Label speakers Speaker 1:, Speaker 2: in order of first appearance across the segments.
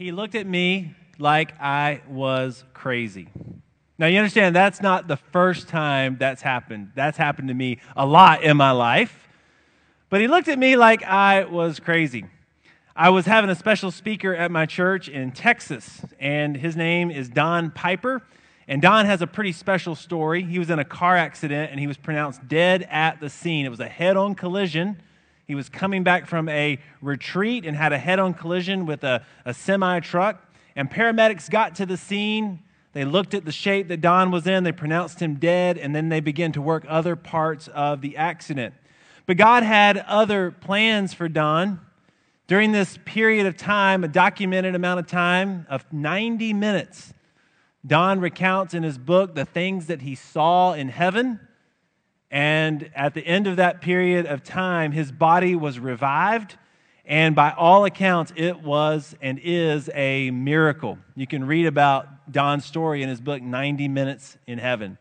Speaker 1: He looked at me like I was crazy. Now, you understand that's not the first time that's happened. That's happened to me a lot in my life. But he looked at me like I was crazy. I was having a special speaker at my church in Texas, and his name is Don Piper. And Don has a pretty special story. He was in a car accident and he was pronounced dead at the scene. It was a head on collision. He was coming back from a retreat and had a head on collision with a, a semi truck. And paramedics got to the scene. They looked at the shape that Don was in, they pronounced him dead, and then they began to work other parts of the accident. But God had other plans for Don. During this period of time, a documented amount of time of 90 minutes, Don recounts in his book the things that he saw in heaven. And at the end of that period of time, his body was revived and by all accounts, it was and is a miracle. You can read about Don's story in his book, 90 Minutes in Heaven.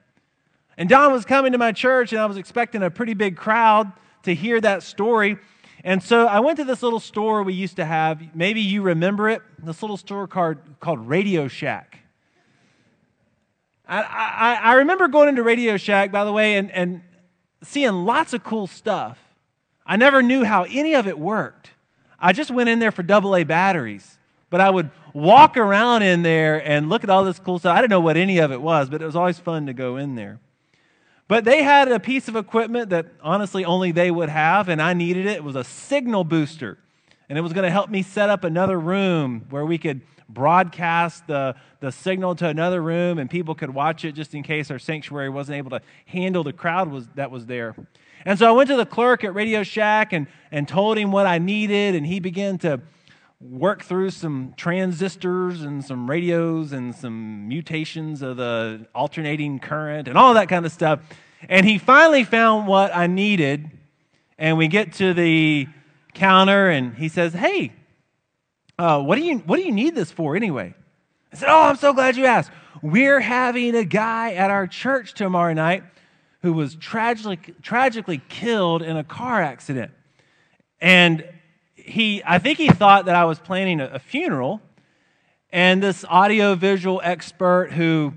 Speaker 1: And Don was coming to my church, and I was expecting a pretty big crowd to hear that story. And so I went to this little store we used to have. Maybe you remember it. This little store called, called Radio Shack. I, I, I remember going into Radio Shack, by the way, and, and seeing lots of cool stuff. I never knew how any of it worked. I just went in there for AA batteries. But I would walk around in there and look at all this cool stuff. I didn't know what any of it was, but it was always fun to go in there. But they had a piece of equipment that honestly only they would have, and I needed it. It was a signal booster. And it was going to help me set up another room where we could broadcast the, the signal to another room and people could watch it just in case our sanctuary wasn't able to handle the crowd was, that was there. And so I went to the clerk at Radio Shack and, and told him what I needed, and he began to work through some transistors and some radios and some mutations of the alternating current and all that kind of stuff. And he finally found what I needed. And we get to the counter, and he says, Hey, uh, what, do you, what do you need this for anyway? I said, Oh, I'm so glad you asked. We're having a guy at our church tomorrow night who was tragically, tragically killed in a car accident. And he, I think he thought that I was planning a, a funeral. And this audiovisual expert who,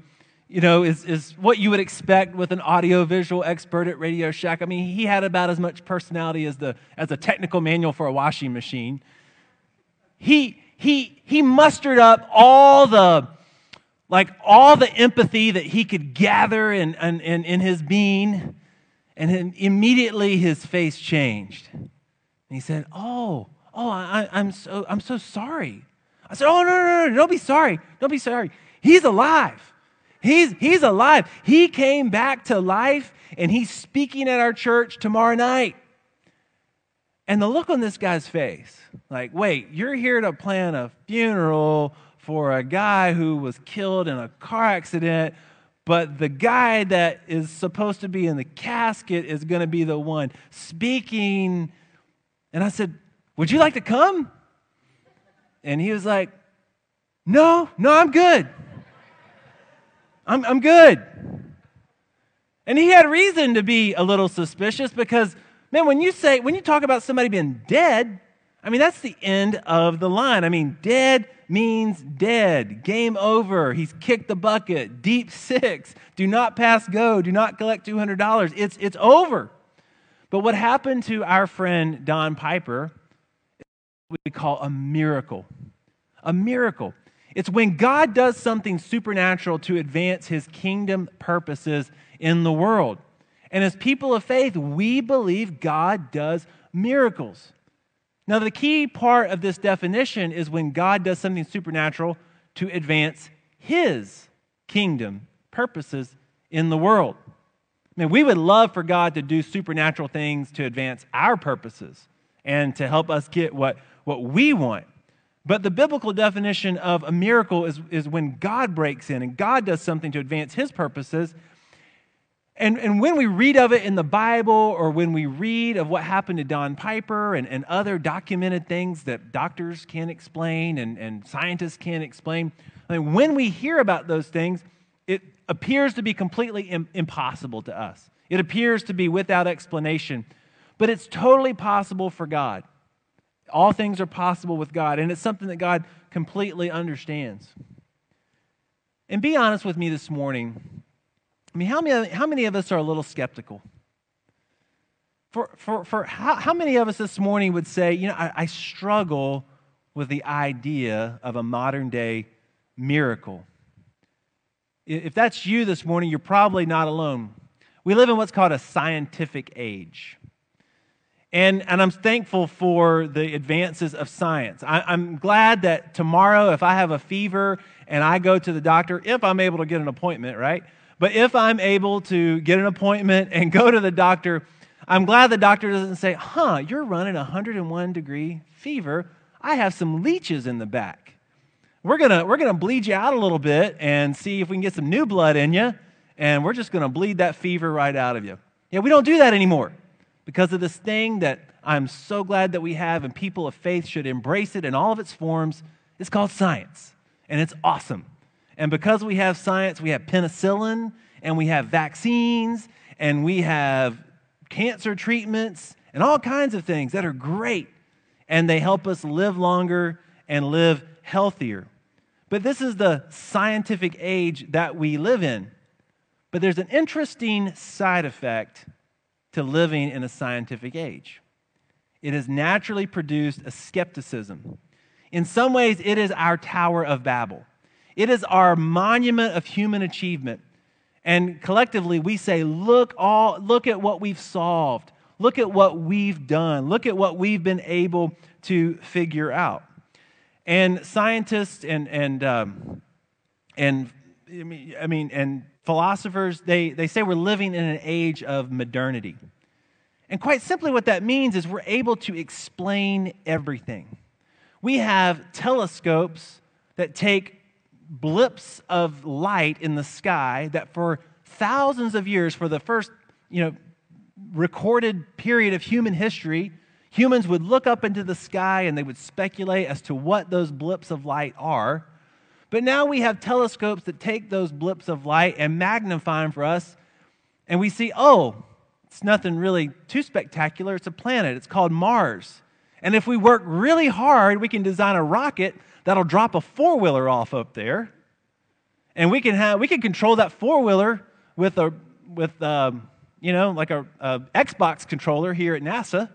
Speaker 1: you know, is, is what you would expect with an audiovisual expert at Radio Shack. I mean, he had about as much personality as, the, as a technical manual for a washing machine. He, he, he mustered up all the like all the empathy that he could gather in, in, in, in his being, and immediately his face changed. And he said, Oh, oh, I, I'm, so, I'm so sorry. I said, Oh, no, no, no, don't be sorry. Don't be sorry. He's alive. He's, he's alive. He came back to life, and he's speaking at our church tomorrow night. And the look on this guy's face, like, wait, you're here to plan a funeral for a guy who was killed in a car accident, but the guy that is supposed to be in the casket is going to be the one speaking. And I said, Would you like to come? And he was like, No, no, I'm good. I'm, I'm good. And he had reason to be a little suspicious because, man, when you say, when you talk about somebody being dead, I mean, that's the end of the line. I mean, dead means dead. Game over. He's kicked the bucket. Deep six. Do not pass go. Do not collect $200. It's, it's over. But what happened to our friend Don Piper we call a miracle. A miracle. It's when God does something supernatural to advance his kingdom purposes in the world. And as people of faith, we believe God does miracles. Now, the key part of this definition is when God does something supernatural to advance his kingdom purposes in the world. I mean, we would love for God to do supernatural things to advance our purposes and to help us get what, what we want. But the biblical definition of a miracle is, is when God breaks in and God does something to advance his purposes and, and when we read of it in the Bible or when we read of what happened to Don Piper and, and other documented things that doctors can't explain and, and scientists can't explain, I mean, when we hear about those things, it appears to be completely Im- impossible to us. It appears to be without explanation, but it's totally possible for God. All things are possible with God, and it's something that God completely understands. And be honest with me this morning. I mean, how many, how many of us are a little skeptical? For, for, for how, how many of us this morning would say, you know, I, I struggle with the idea of a modern day miracle? If that's you this morning, you're probably not alone. We live in what's called a scientific age. And, and I'm thankful for the advances of science. I, I'm glad that tomorrow, if I have a fever and I go to the doctor, if I'm able to get an appointment, right? But if I'm able to get an appointment and go to the doctor, I'm glad the doctor doesn't say, huh, you're running 101 degree fever. I have some leeches in the back. We're going we're to bleed you out a little bit and see if we can get some new blood in you, and we're just going to bleed that fever right out of you. Yeah, we don't do that anymore because of this thing that I'm so glad that we have, and people of faith should embrace it in all of its forms. It's called science, and it's awesome. And because we have science, we have penicillin, and we have vaccines, and we have cancer treatments, and all kinds of things that are great. And they help us live longer and live healthier. But this is the scientific age that we live in. But there's an interesting side effect to living in a scientific age. It has naturally produced a skepticism. In some ways, it is our Tower of Babel. It is our monument of human achievement. And collectively, we say, look, all, look at what we've solved. Look at what we've done. Look at what we've been able to figure out. And scientists and, and, um, and I mean, and philosophers, they, they say we're living in an age of modernity. And quite simply, what that means is we're able to explain everything. We have telescopes that take blips of light in the sky that for thousands of years, for the first, you know, recorded period of human history, humans would look up into the sky and they would speculate as to what those blips of light are. But now we have telescopes that take those blips of light and magnify them for us, and we see, oh, it's nothing really too spectacular. It's a planet. It's called Mars. And if we work really hard, we can design a rocket that'll drop a four wheeler off up there. And we can, have, we can control that four wheeler with a, with, um, you know, like a, a Xbox controller here at NASA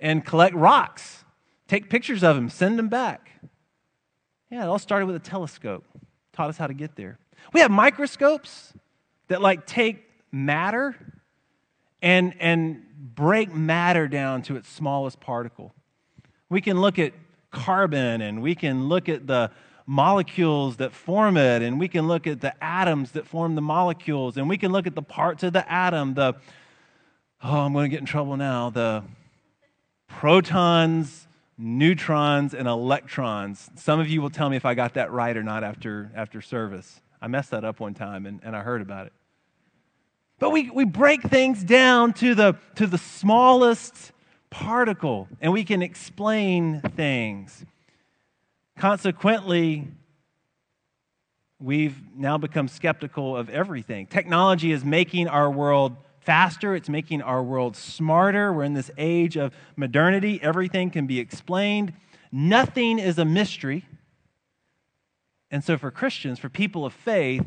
Speaker 1: and collect rocks, take pictures of them, send them back. Yeah, it all started with a telescope, taught us how to get there. We have microscopes that like take matter and, and break matter down to its smallest particle. We can look at carbon and we can look at the molecules that form it and we can look at the atoms that form the molecules and we can look at the parts of the atom, the, oh, I'm going to get in trouble now, the protons, neutrons and electrons. Some of you will tell me if I got that right or not after, after service. I messed that up one time and, and I heard about it. But we, we break things down to the, to the smallest particle and we can explain things. Consequently, we've now become skeptical of everything. Technology is making our world faster, it's making our world smarter. We're in this age of modernity, everything can be explained, nothing is a mystery. And so, for Christians, for people of faith,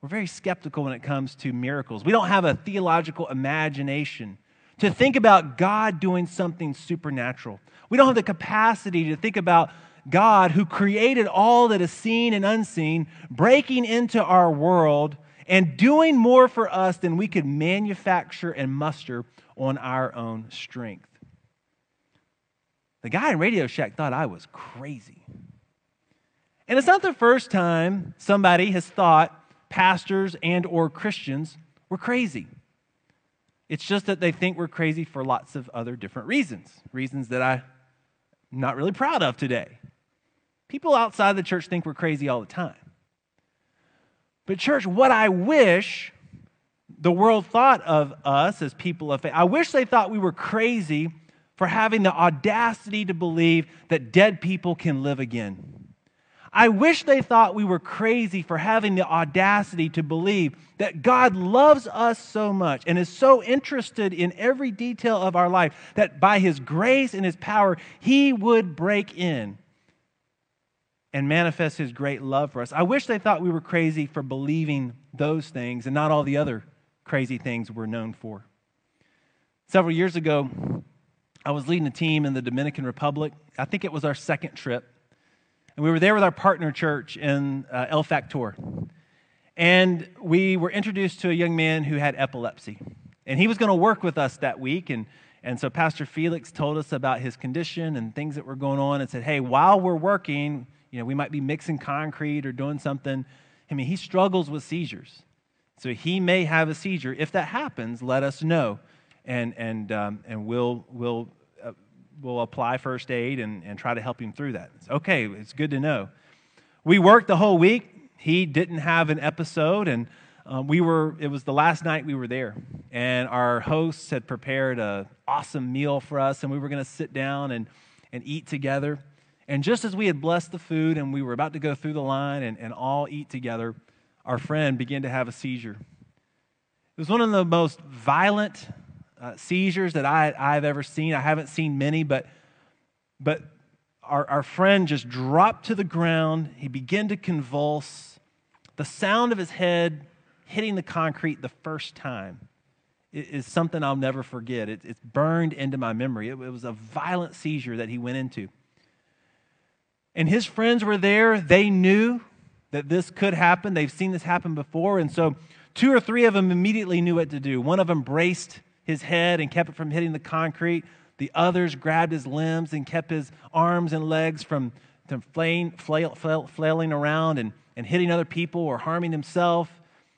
Speaker 1: we're very skeptical when it comes to miracles. We don't have a theological imagination to think about God doing something supernatural. We don't have the capacity to think about God who created all that is seen and unseen, breaking into our world and doing more for us than we could manufacture and muster on our own strength. The guy in Radio Shack thought I was crazy. And it's not the first time somebody has thought pastors and or Christians were crazy. It's just that they think we're crazy for lots of other different reasons, reasons that I'm not really proud of today. People outside the church think we're crazy all the time. But, church, what I wish the world thought of us as people of faith, I wish they thought we were crazy for having the audacity to believe that dead people can live again. I wish they thought we were crazy for having the audacity to believe that God loves us so much and is so interested in every detail of our life that by His grace and His power, He would break in and manifest his great love for us. I wish they thought we were crazy for believing those things and not all the other crazy things we're known for. Several years ago, I was leading a team in the Dominican Republic. I think it was our second trip. And we were there with our partner church in uh, El Factor. And we were introduced to a young man who had epilepsy. And he was going to work with us that week. And, and so Pastor Felix told us about his condition and things that were going on and said, hey, while we're working, you know, we might be mixing concrete or doing something. I mean, he struggles with seizures. So he may have a seizure. If that happens, let us know. And, and, um, and we'll, we'll, uh, we'll apply first aid and, and try to help him through that. It's okay, it's good to know. We worked the whole week. He didn't have an episode, and um, we were, it was the last night we were there. And our hosts had prepared an awesome meal for us, and we were going to sit down and, and eat together. And just as we had blessed the food and we were about to go through the line and, and all eat together, our friend began to have a seizure. It was one of the most violent uh, seizures that I, I've ever seen. I haven't seen many, but, but our, our friend just dropped to the ground. He began to convulse. The sound of his head hitting the concrete the first time is something I'll never forget. It, it's burned into my memory. It, it was a violent seizure that he went into. And his friends were there. They knew that this could happen. They've seen this happen before. And so two or three of them immediately knew what to do. One of them braced his head and kept it from hitting the concrete. The others grabbed his limbs and kept his arms and legs from, from flail, flail, flailing around and, and hitting other people or harming himself.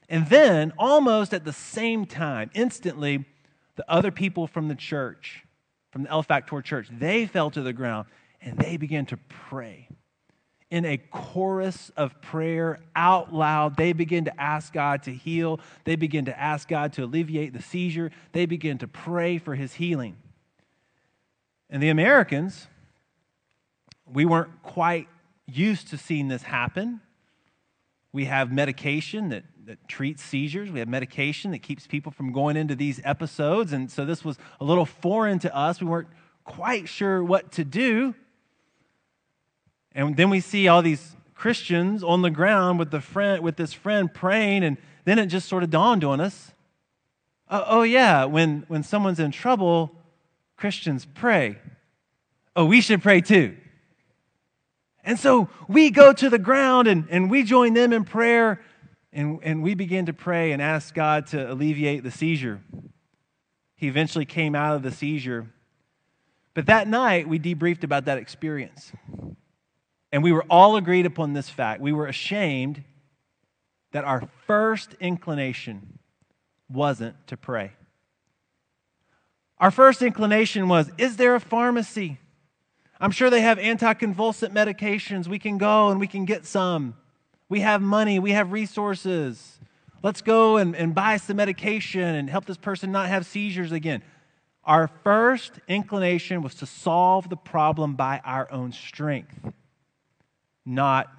Speaker 1: And then, almost at the same time, instantly, the other people from the church, from the El Factor church, they fell to the ground and they began to pray. In a chorus of prayer out loud, they begin to ask God to heal. They begin to ask God to alleviate the seizure. They begin to pray for his healing. And the Americans, we weren't quite used to seeing this happen. We have medication that, that treats seizures. We have medication that keeps people from going into these episodes. And so this was a little foreign to us. We weren't quite sure what to do. And then we see all these Christians on the ground with, the friend, with this friend praying, and then it just sort of dawned on us oh, oh, yeah, when, when someone's in trouble, Christians pray. Oh, we should pray too. And so we go to the ground and, and we join them in prayer and, and we begin to pray and ask God to alleviate the seizure. He eventually came out of the seizure. But that night, we debriefed about that experience. And we were all agreed upon this fact. We were ashamed that our first inclination wasn't to pray. Our first inclination was Is there a pharmacy? I'm sure they have anticonvulsant medications. We can go and we can get some. We have money, we have resources. Let's go and, and buy some medication and help this person not have seizures again. Our first inclination was to solve the problem by our own strength not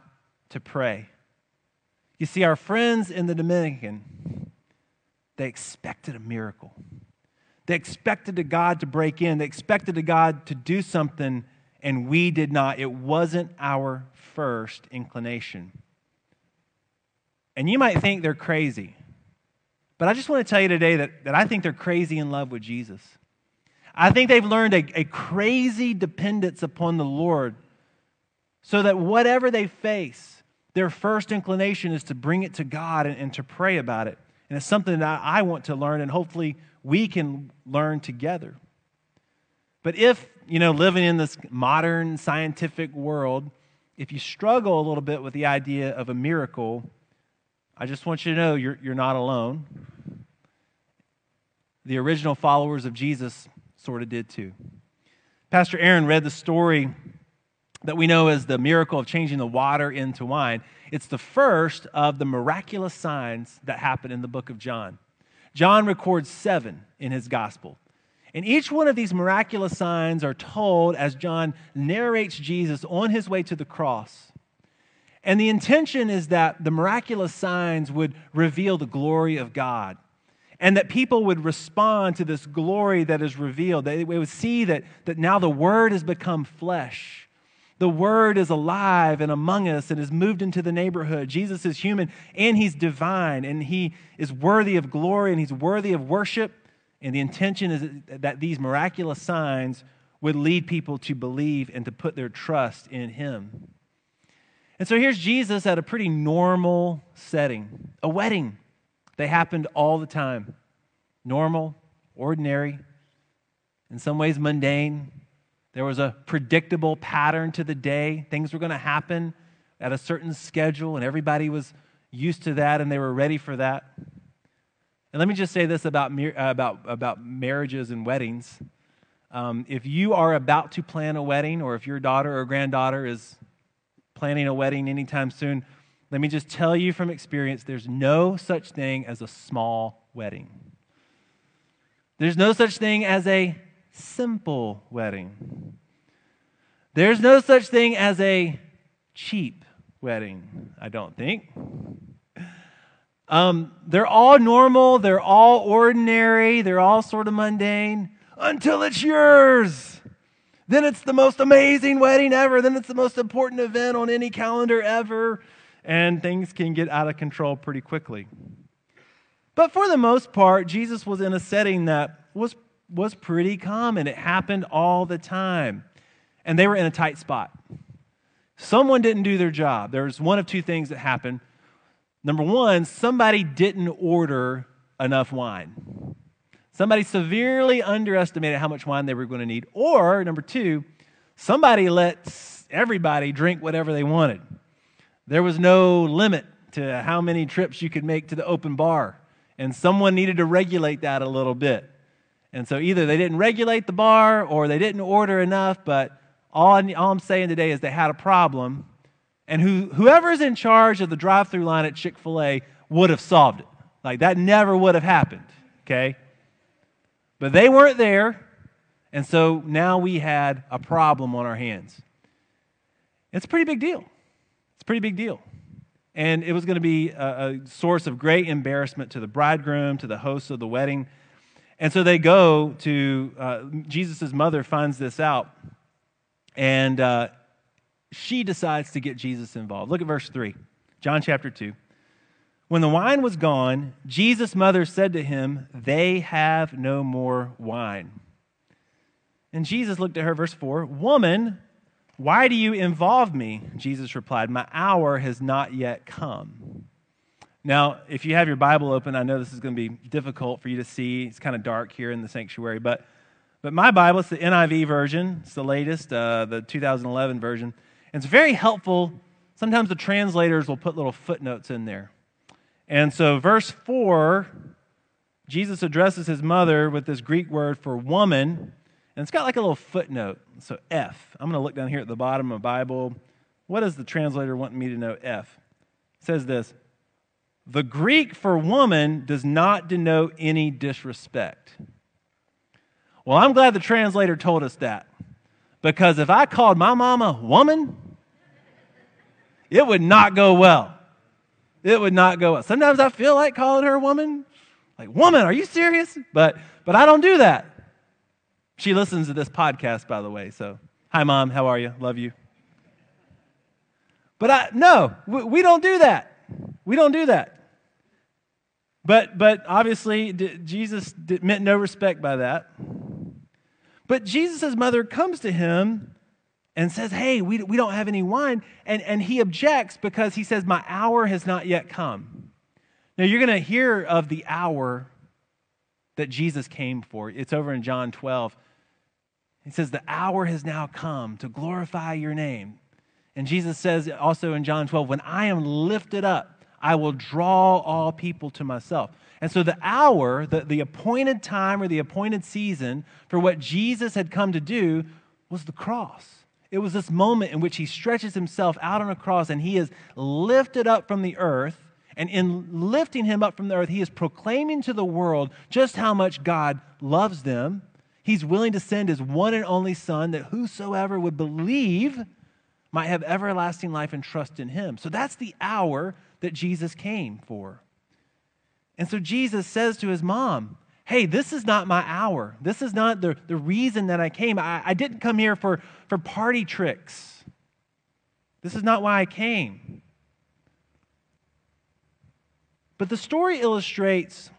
Speaker 1: to pray. You see, our friends in the Dominican, they expected a miracle. They expected God to break in. They expected God to do something, and we did not. It wasn't our first inclination. And you might think they're crazy, but I just want to tell you today that, that I think they're crazy in love with Jesus. I think they've learned a, a crazy dependence upon the Lord so that whatever they face, their first inclination is to bring it to God and, and to pray about it. And it's something that I want to learn, and hopefully we can learn together. But if, you know, living in this modern scientific world, if you struggle a little bit with the idea of a miracle, I just want you to know you're, you're not alone. The original followers of Jesus sort of did too. Pastor Aaron read the story that we know as the miracle of changing the water into wine. It's the first of the miraculous signs that happen in the book of John. John records seven in his gospel. And each one of these miraculous signs are told as John narrates Jesus on his way to the cross. And the intention is that the miraculous signs would reveal the glory of God and that people would respond to this glory that is revealed. They would see that, that now the Word has become flesh The Word is alive and among us and has moved into the neighborhood. Jesus is human and He's divine and He is worthy of glory and He's worthy of worship. And the intention is that these miraculous signs would lead people to believe and to put their trust in Him. And so here's Jesus at a pretty normal setting a wedding. They happened all the time. Normal, ordinary, in some ways mundane. There was a predictable pattern to the day. Things were going to happen at a certain schedule, and everybody was used to that and they were ready for that. And let me just say this about, uh, about, about marriages and weddings. Um, if you are about to plan a wedding, or if your daughter or granddaughter is planning a wedding anytime soon, let me just tell you from experience there's no such thing as a small wedding. There's no such thing as a simple wedding. There's no such thing as a cheap wedding, I don't think. Um, they're all normal, they're all ordinary, they're all sort of mundane until it's yours. Then it's the most amazing wedding ever. Then it's the most important event on any calendar ever. And things can get out of control pretty quickly. But for the most part, Jesus was in a setting that was, was pretty common. It happened all the time. And they were in a tight spot. Someone didn't do their job. There was one of two things that happened. Number one, somebody didn't order enough wine. Somebody severely underestimated how much wine they were going to need. Or, number two, somebody let everybody drink whatever they wanted. There was no limit to how many trips you could make to the open bar. And someone needed to regulate that a little bit. And so either they didn't regulate the bar or they didn't order enough, but all, all I'm saying today is they had a problem. And who, whoever's in charge of the drive through line at Chick fil A would have solved it. Like that never would have happened, okay? But they weren't there, and so now we had a problem on our hands. It's a pretty big deal. It's a pretty big deal. And it was going to be a, a source of great embarrassment to the bridegroom, to the hosts of the wedding. And so they go to, uh, Jesus' mother finds this out, and uh, she decides to get Jesus involved. Look at verse 3, John chapter 2. When the wine was gone, Jesus' mother said to him, They have no more wine. And Jesus looked at her, verse 4 Woman, why do you involve me? Jesus replied, My hour has not yet come. Now, if you have your Bible open, I know this is going to be difficult for you to see. It's kind of dark here in the sanctuary, but, but my Bible, it's the NIV version, it's the latest, uh, the 2011 version. And it's very helpful. Sometimes the translators will put little footnotes in there. And so, verse 4, Jesus addresses his mother with this Greek word for woman, and it's got like a little footnote. So, F. I'm going to look down here at the bottom of the Bible. What does the translator want me to know? F. It says this The Greek for woman does not denote any disrespect. Well, I'm glad the translator told us that. Because if I called my mama woman, it would not go well it would not go well. Sometimes I feel like calling her woman. Like, woman, are you serious? But but I don't do that. She listens to this podcast, by the way. So, hi, mom. How are you? Love you. But I no, we, we don't do that. We don't do that. But but obviously, Jesus meant no respect by that. But Jesus' mother comes to him and says, Hey, we, we don't have any wine. And, and he objects because he says, My hour has not yet come. Now, you're going to hear of the hour that Jesus came for. It's over in John 12. He says, The hour has now come to glorify your name. And Jesus says also in John 12, When I am lifted up, I will draw all people to myself. And so the hour, the, the appointed time or the appointed season for what Jesus had come to do was the cross. It was this moment in which he stretches himself out on a cross and he is lifted up from the earth. And in lifting him up from the earth, he is proclaiming to the world just how much God loves them. He's willing to send his one and only Son that whosoever would believe might have everlasting life and trust in him. So that's the hour that Jesus came for. And so Jesus says to his mom, hey, this is not my hour. This is not the, the reason that I came. I, I didn't come here for, for party tricks. This is not why I came. But the story illustrates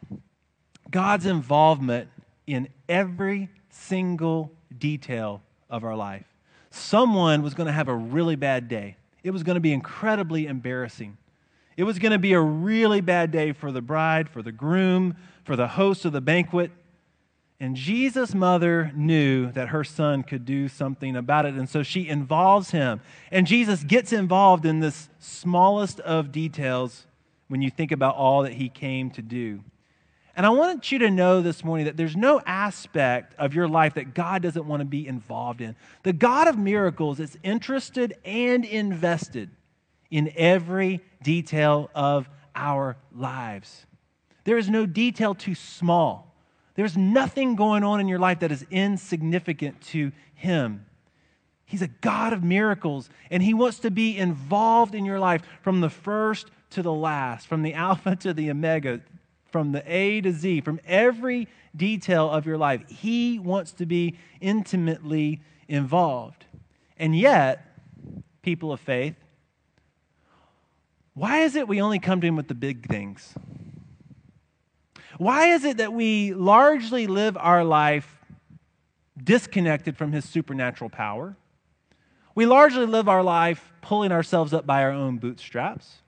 Speaker 1: God's involvement in every single detail of our life. Someone was going to have a really bad day. It was going to be incredibly embarrassing. It was going to be a really bad day for the bride, for the groom, for the host of the banquet. And Jesus' mother knew that her son could do something about it. And so she involves him. And Jesus gets involved in this smallest of details when you think about all that he came to do. And I want you to know this morning that there's no aspect of your life that God doesn't want to be involved in. The God of miracles is interested and invested in every detail of our lives. There is no detail too small. There's nothing going on in your life that is insignificant to Him. He's a God of miracles, and He wants to be involved in your life from the first to the last, from the Alpha to the Omega, from the A to Z, from every detail of your life. He wants to be intimately involved. And yet, people of faith, why is it we only come to Him with the big things? Why is it that we largely live our life disconnected from His supernatural power? We largely live our life pulling ourselves up by our own bootstraps.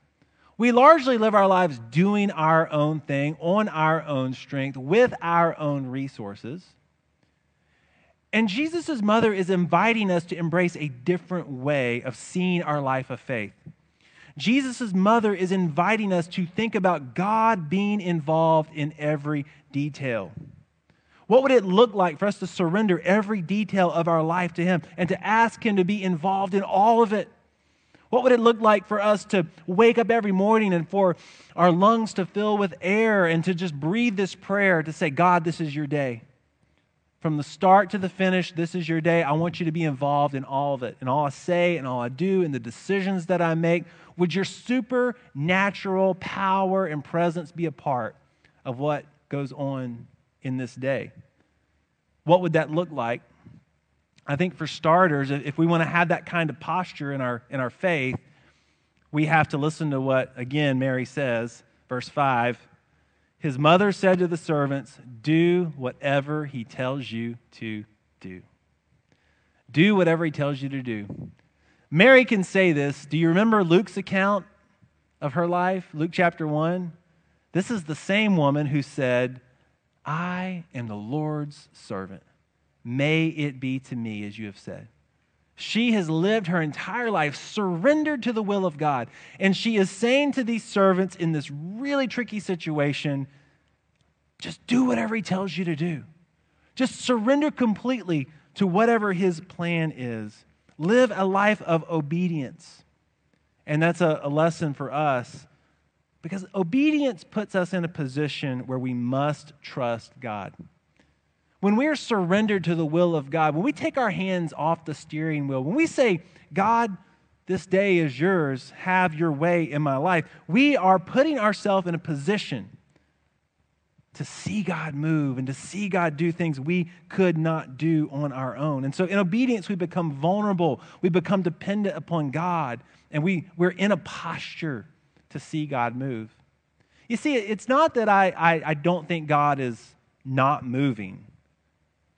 Speaker 1: We largely live our lives doing our own thing on our own strength with our own resources. And Jesus' mother is inviting us to embrace a different way of seeing our life of faith. Jesus' mother is inviting us to think about God being involved in every detail. What would it look like for us to surrender every detail of our life to Him and to ask Him to be involved in all of it? What would it look like for us to wake up every morning and for our lungs to fill with air and to just breathe this prayer to say, God, this is your day? From the start to the finish, this is your day. I want you to be involved in all of it, and all I say and all I do, and the decisions that I make. Would your supernatural power and presence be a part of what goes on in this day? What would that look like? I think for starters, if we want to have that kind of posture in our, in our faith, we have to listen to what, again, Mary says, verse 5. His mother said to the servants, Do whatever he tells you to do. Do whatever he tells you to do. Mary can say this. Do you remember Luke's account of her life? Luke chapter 1. This is the same woman who said, I am the Lord's servant. May it be to me as you have said. She has lived her entire life surrendered to the will of God. And she is saying to these servants in this really tricky situation just do whatever he tells you to do. Just surrender completely to whatever his plan is. Live a life of obedience. And that's a, a lesson for us because obedience puts us in a position where we must trust God. When we are surrendered to the will of God, when we take our hands off the steering wheel, when we say, God, this day is yours, have your way in my life, we are putting ourselves in a position to see God move and to see God do things we could not do on our own. And so in obedience, we become vulnerable, we become dependent upon God, and we, we're in a posture to see God move. You see, it's not that I, I, I don't think God is not moving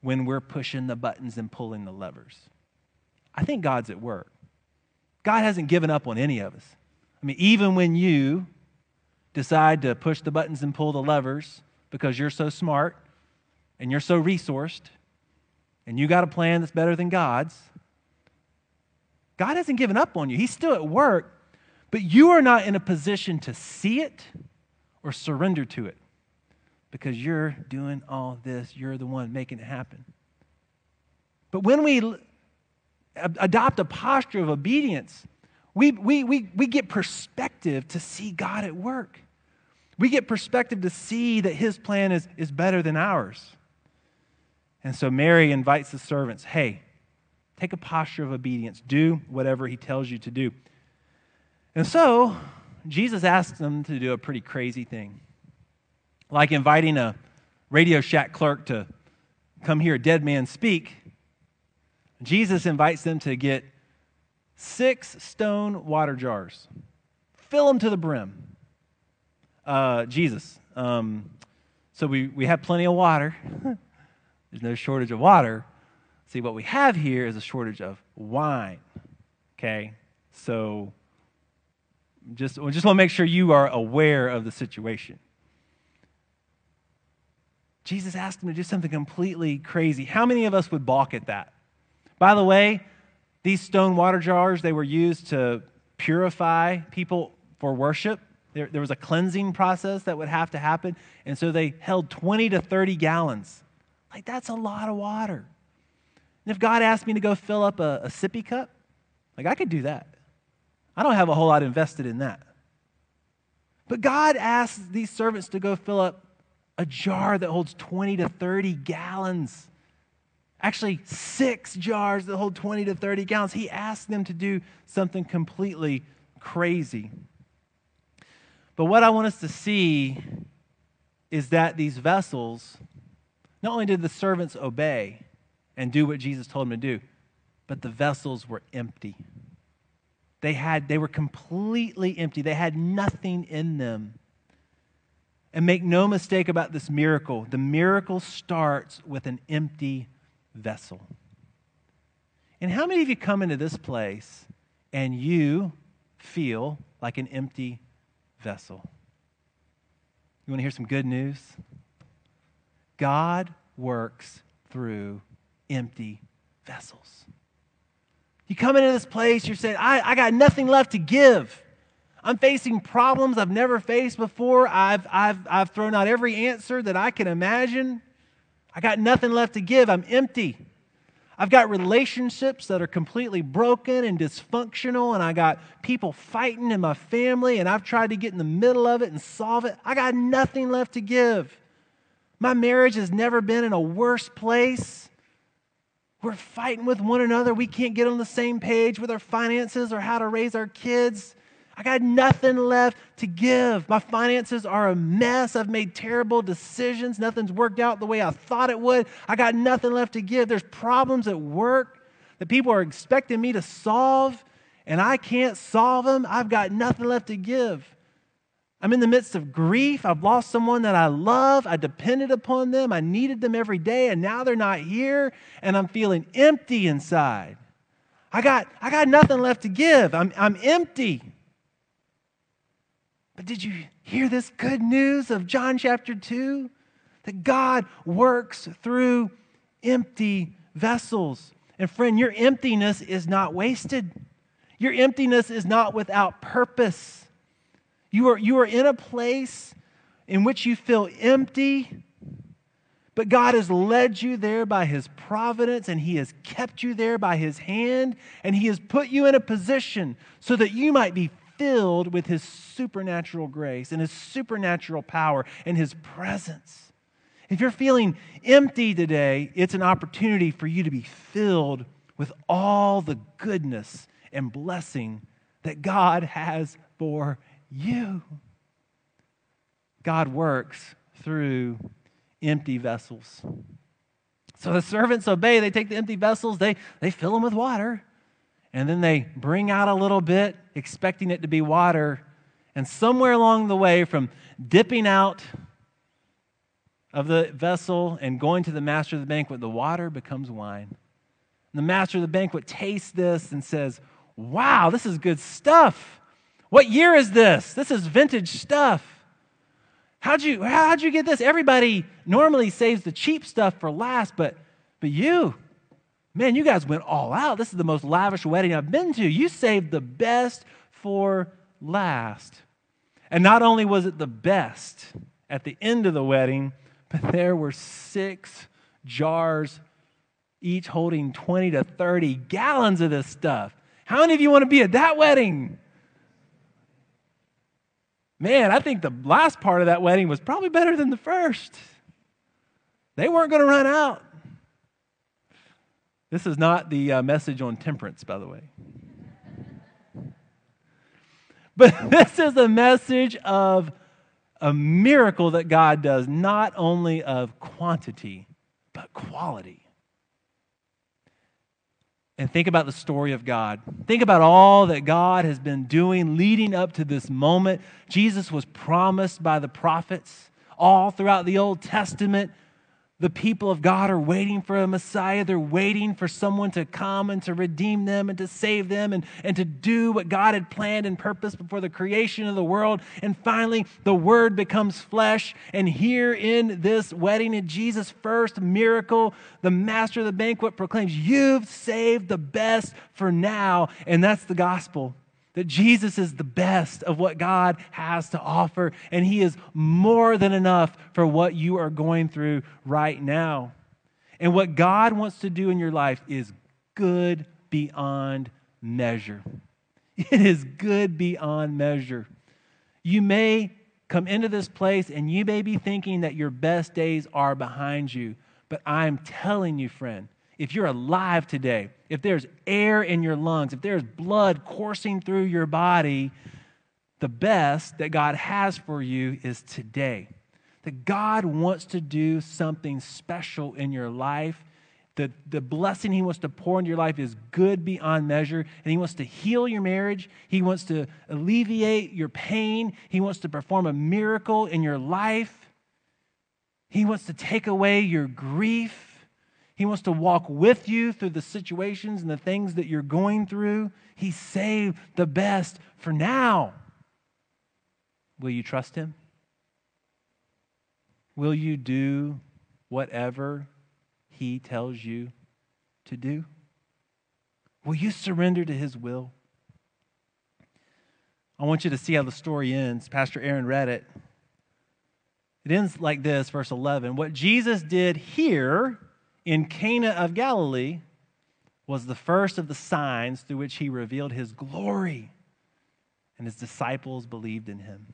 Speaker 1: when we're pushing the buttons and pulling the levers. I think God's at work. God hasn't given up on any of us. I mean, even when you decide to push the buttons and pull the levers, because you're so smart and you're so resourced and you got a plan that's better than God's. God hasn't given up on you. He's still at work, but you are not in a position to see it or surrender to it because you're doing all this. You're the one making it happen. But when we adopt a posture of obedience, we, we, we, we get perspective to see God at work. We get perspective to see that his plan is, is better than ours. And so Mary invites the servants hey, take a posture of obedience, do whatever he tells you to do. And so Jesus asks them to do a pretty crazy thing, like inviting a Radio Shack clerk to come hear a dead man speak. Jesus invites them to get six stone water jars, fill them to the brim. Uh, Jesus. Um, so we, we have plenty of water. There's no shortage of water. See, what we have here is a shortage of wine. Okay? So just, just want to make sure you are aware of the situation. Jesus asked him to do something completely crazy. How many of us would balk at that? By the way, these stone water jars, they were used to purify people for worship. There, there was a cleansing process that would have to happen. And so they held 20 to 30 gallons. Like, that's a lot of water. And if God asked me to go fill up a, a sippy cup, like, I could do that. I don't have a whole lot invested in that. But God asked these servants to go fill up a jar that holds 20 to 30 gallons. Actually, six jars that hold 20 to 30 gallons. He asked them to do something completely crazy. But what I want us to see is that these vessels, not only did the servants obey and do what Jesus told them to do, but the vessels were empty. They had they were completely empty. They had nothing in them. And make no mistake about this miracle. The miracle starts with an empty vessel. And how many of you come into this place and you feel like an empty vessel? You want to hear some good news? God works through empty vessels. You come into this place, you're saying, I, I got nothing left to give. I'm facing problems I've never faced before. I've, I've, I've thrown out every answer that I can imagine. I got nothing left to give. I'm empty. I've got relationships that are completely broken and dysfunctional, and I got people fighting in my family, and I've tried to get in the middle of it and solve it. I got nothing left to give. My marriage has never been in a worse place. We're fighting with one another. We can't get on the same page with our finances or how to raise our kids. I got nothing left to give. My finances are a mess. I've made terrible decisions. Nothing's worked out the way I thought it would. I got nothing left to give. There's problems at work that people are expecting me to solve, and I can't solve them. I've got nothing left to give. I'm in the midst of grief. I've lost someone that I love. I depended upon them. I needed them every day, and now they're not here, and I'm feeling empty inside. I got, I got nothing left to give. I'm, I'm empty. But did you hear this good news of John chapter 2? That God works through empty vessels. And friend, your emptiness is not wasted. Your emptiness is not without purpose. You are, you are in a place in which you feel empty, but God has led you there by His providence, and He has kept you there by His hand, and He has put you in a position so that you might be filled with His supernatural grace and His supernatural power and His presence. If you're feeling empty today, it's an opportunity for you to be filled with all the goodness and blessing that God has for you. God works through empty vessels. So the servants obey. They take the empty vessels, they, they fill them with water, and then they bring out a little bit, expecting it to be water. And somewhere along the way, from dipping out of the vessel and going to the master of the banquet, the water becomes wine. And the master of the banquet tastes this and says, Wow, this is good stuff. What year is this? This is vintage stuff. How'd you, how'd you get this? Everybody normally saves the cheap stuff for last, but, but you, man, you guys went all out. This is the most lavish wedding I've been to. You saved the best for last. And not only was it the best at the end of the wedding, but there were six jars, each holding 20 to 30 gallons of this stuff. How many of you want to be at that wedding? Man, I think the last part of that wedding was probably better than the first. They weren't going to run out. This is not the uh, message on temperance, by the way. But this is a message of a miracle that God does, not only of quantity, but quality. and think about the story of God. Think about all that God has been doing leading up to this moment. Jesus was promised by the prophets all throughout the Old Testament the people of God are waiting for a Messiah. They're waiting for someone to come and to redeem them and to save them and, and to do what God had planned and purposed before the creation of the world. And finally, the Word becomes flesh. And here in this wedding, in Jesus' first miracle, the master of the banquet proclaims, You've saved the best for now. And that's the gospel that Jesus is the best of what God has to offer, and He is more than enough for what you are going through right now. And what God wants to do in your life is good beyond measure. It is good beyond measure. You may come into this place and you may be thinking that your best days are behind you, but I'm telling you, friend, if you're alive today, if there's air in your lungs, if there's blood coursing through your body, the best that God has for you is today. That God wants to do something special in your life. The, the blessing He wants to pour into your life is good beyond measure. And He wants to heal your marriage. He wants to alleviate your pain. He wants to perform a miracle in your life. He wants to take away your grief. He wants to walk with you through the situations and the things that you're going through. He saved the best for now. Will you trust Him? Will you do whatever He tells you to do? Will you surrender to His will? I want you to see how the story ends. Pastor Aaron read it. It ends like this, verse 11. What Jesus did here in Cana of Galilee was the first of the signs through which he revealed his glory, and his disciples believed in him.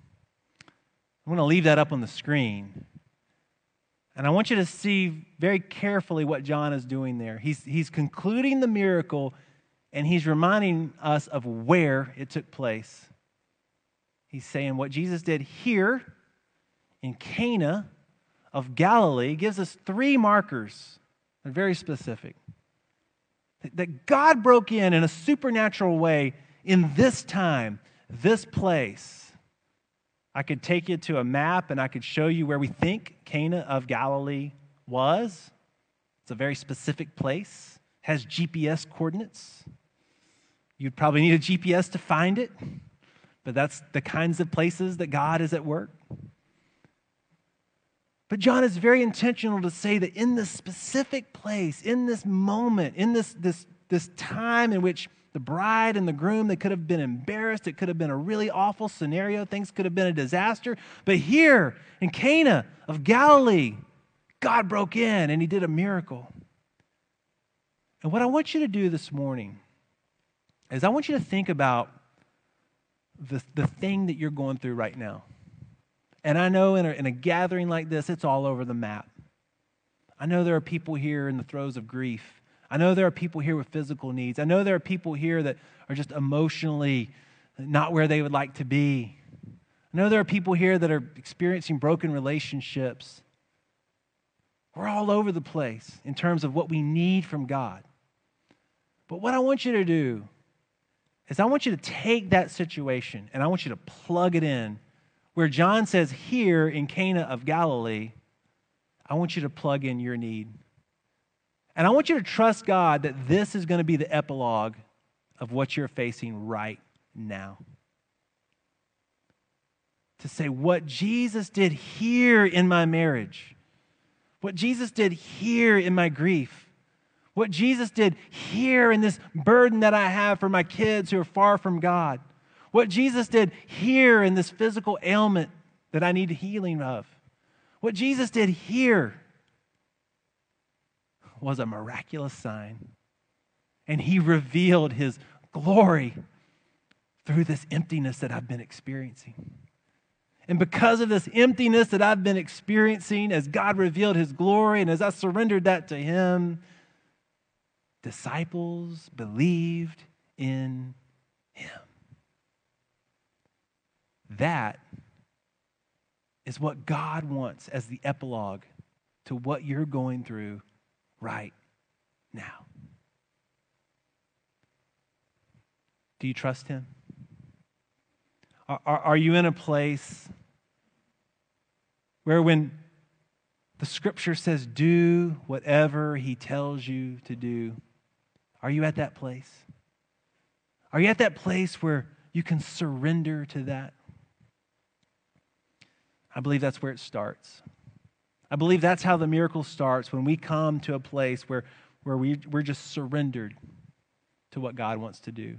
Speaker 1: I'm going to leave that up on the screen. And I want you to see very carefully what John is doing there. He's, he's concluding the miracle and he's reminding us of where it took place. He's saying what Jesus did here in Cana of Galilee gives us three markers and very specific. That God broke in in a supernatural way in this time, this place. I could take you to a map and I could show you where we think Cana of Galilee was. It's a very specific place, has GPS coordinates. You'd probably need a GPS to find it, but that's the kinds of places that God is at work. But John is very intentional to say that in this specific place, in this moment, in this, this, this time in which the bride and the groom, they could have been embarrassed. It could have been a really awful scenario. Things could have been a disaster. But here in Cana of Galilee, God broke in and he did a miracle. And what I want you to do this morning is I want you to think about the, the thing that you're going through right now. And I know in a, in a gathering like this, it's all over the map. I know there are people here in the throes of grief. I know there are people here with physical needs. I know there are people here that are just emotionally not where they would like to be. I know there are people here that are experiencing broken relationships. We're all over the place in terms of what we need from God. But what I want you to do is I want you to take that situation and I want you to plug it in where John says, Here in Cana of Galilee, I want you to plug in your need. And I want you to trust God that this is going to be the epilogue of what you're facing right now. To say, what Jesus did here in my marriage, what Jesus did here in my grief, what Jesus did here in this burden that I have for my kids who are far from God what Jesus did here in this physical ailment that I need healing of. What Jesus did here was a miraculous sign. And he revealed his glory through this emptiness that I've been experiencing. And because of this emptiness that I've been experiencing, as God revealed his glory and as I surrendered that to him, disciples believed in him. That is what God wants as the epilogue to what you're going through right now. Do you trust Him? Are, are, are you in a place where when the scripture says, do whatever He tells you to do, are you at that place? Are you at that place where you can surrender to that? I believe that's where it starts. I believe that's how the miracle starts when we come to a place where, where we, we're just surrendered to what God wants to do.